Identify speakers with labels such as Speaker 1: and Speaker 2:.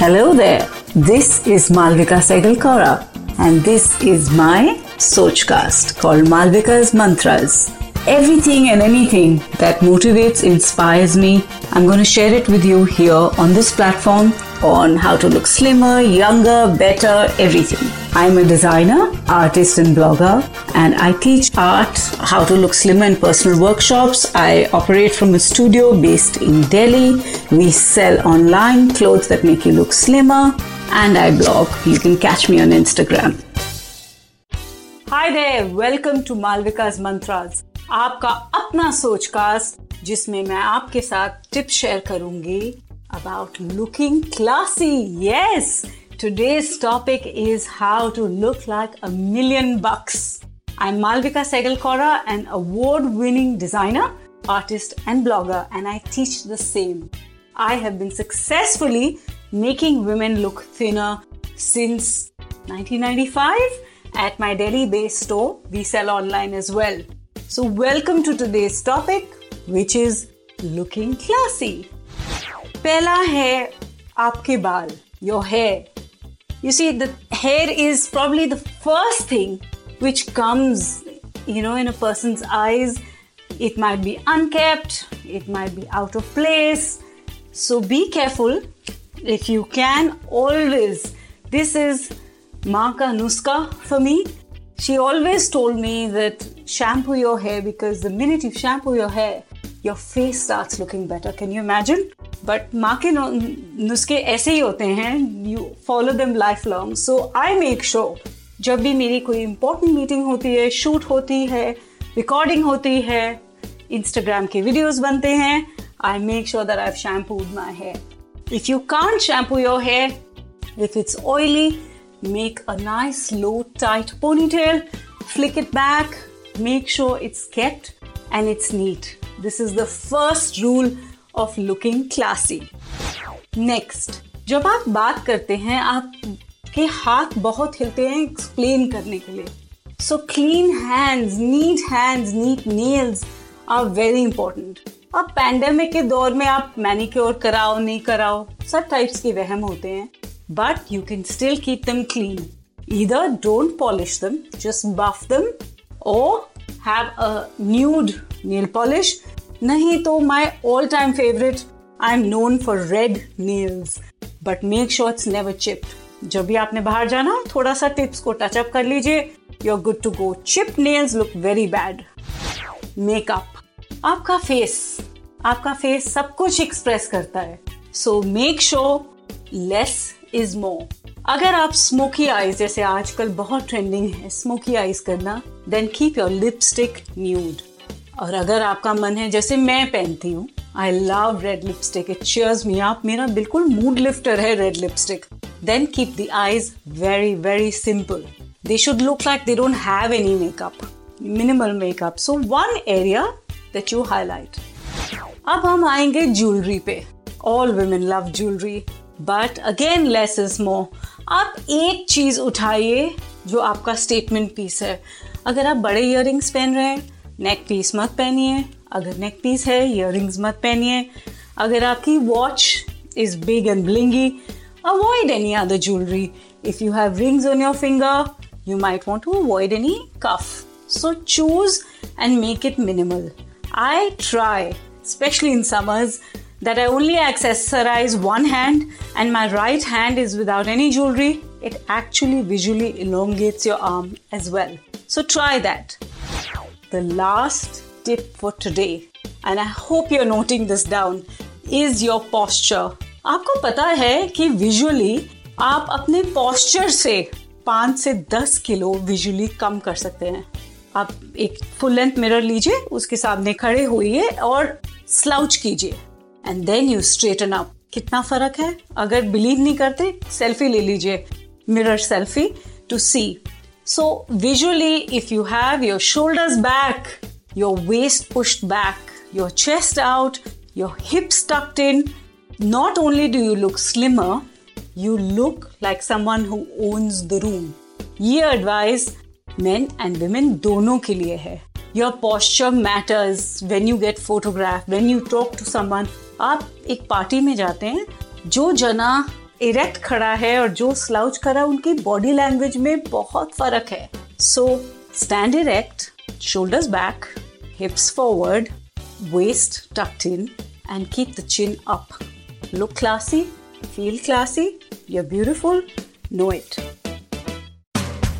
Speaker 1: Hello there. This is Malvika Segalkara and this is my Sochcast called Malvika's Mantras. Everything and anything that motivates, inspires me, I'm going to share it with you here on this platform on how to look slimmer, younger, better, everything. I'm a designer, artist, and blogger, and I teach art, how to look slimmer in personal workshops. I operate from a studio based in Delhi. We sell online clothes that make you look slimmer, and I blog. You can catch me on Instagram. Hi there, welcome to Malvika's Mantras. आपका अपना सोचकास्ट जिसमें मैं आपके साथ tip share करूंगी about looking classy. Yes, today's topic is how to look like a million bucks. I'm Malvika Segalkora, an award winning designer, artist, and blogger, and I teach the same. I have been successfully making women look thinner since 1995 at my Delhi based store. We sell online as well. So, welcome to today's topic, which is looking classy. पहला है आपके बाल your hair you see the hair is probably the first thing which comes you know in a person's eyes it might be unkept it might be out of place so be careful if you can always this is Maka Nuska for me She always told me that shampoo your hair because the minute you shampoo your hair, your face starts looking better. Can you imagine? But माँ के नुस्खे ऐसे ही होते हैं you follow them life long so I make sure जब भी मेरी कोई इंपॉर्टेंट मीटिंग होती है शूट होती है रिकॉर्डिंग होती है इंस्टाग्राम के वीडियोस बनते हैं I make sure that I shampooed my hair if you can't shampoo your hair if it's oily make a nice, low, tight ponytail. Flick it back. Make sure it's kept and it's neat. This is the first rule of looking classy next जब आप बात करते हैं आपके हाथ बहुत हिलते हैं एक्सप्लेन करने के लिए। So clean hands neat hands neat nails are very important अब पैंडेमिक के दौर में आप मैनिक्योर कराओ, नहीं कराओ, सब टाइप्स के वहम होते हैं। But you can still keep them clean either don't polish them, just buff them, or have a nude nail polish. नहीं तो my all time favourite I am known for red nails but make sure it's never जब भी आपने बाहर जाना थोड़ा सा tips को टचअप कर लीजिए. You are good to go chip nails look very bad makeup आपका फेस आपका फेस सब कुछ एक्सप्रेस करता है. So make sure less is more अगर आप स्मोकी आईज जैसे आजकल बहुत ट्रेंडिंग है स्मोकी आईज करना then keep your lipstick nude और अगर आपका मन है, जैसे मैं पहनती हूँ I love red lipstick it cheers me आप मेरा बिल्कुल मूड लिफ्टर है red lipstick then keep the eyes very very simple they should look like they don't have any makeup minimal makeup so one area that you highlight अब हम आएँगे jewellery पे. All women love jewellery but again less is more आप एक चीज़ उठाइए जो आपका statement piece है। अगर आप बड़े इयर पहन रहे हैं नेक पीस मत पहनिए। अगर नेक पीस है इयर मत पहनिए। अगर आपकी watch is big and blingy avoid any other jewellery if you have rings on your finger you might want to avoid any cuff. So choose and make it minimal. I try, especially in summers, that I only accessorize one hand and my right hand is without any jewelry. It actually visually elongates your arm as well. So try that. The last tip for today, and I hope you're noting this down, is your posture. आपको पता है कि visually आप अपने posture से पांच से दस किलो विजुअली कम कर सकते हैं आप एक फुल लेंथ मिरर लीजिए उसके सामने खड़े होइए और स्लाउच कीजिए and then you straighten up कितना फ़र्क है? अगर बिलीव नहीं करते सेल्फी ले लीजिए mirror selfie to see so visually if you have your shoulders back your waist pushed back your chest out your hips tucked in not only do you look slimmer you look like someone who owns the room ये advice men and women दोनों के लिए है. Your posture matters when you get photograph when you talk to someone आप एक party में जाते हैं, जो जना इरेक्ट खड़ा है और जो स्लाउच खड़ा है, उनकी बॉडी लैंग्वेज में बहुत फ़र्क है। So stand erect shoulders back hips forward waist tucked in and keep the chin up look classy feel classy you beautiful know it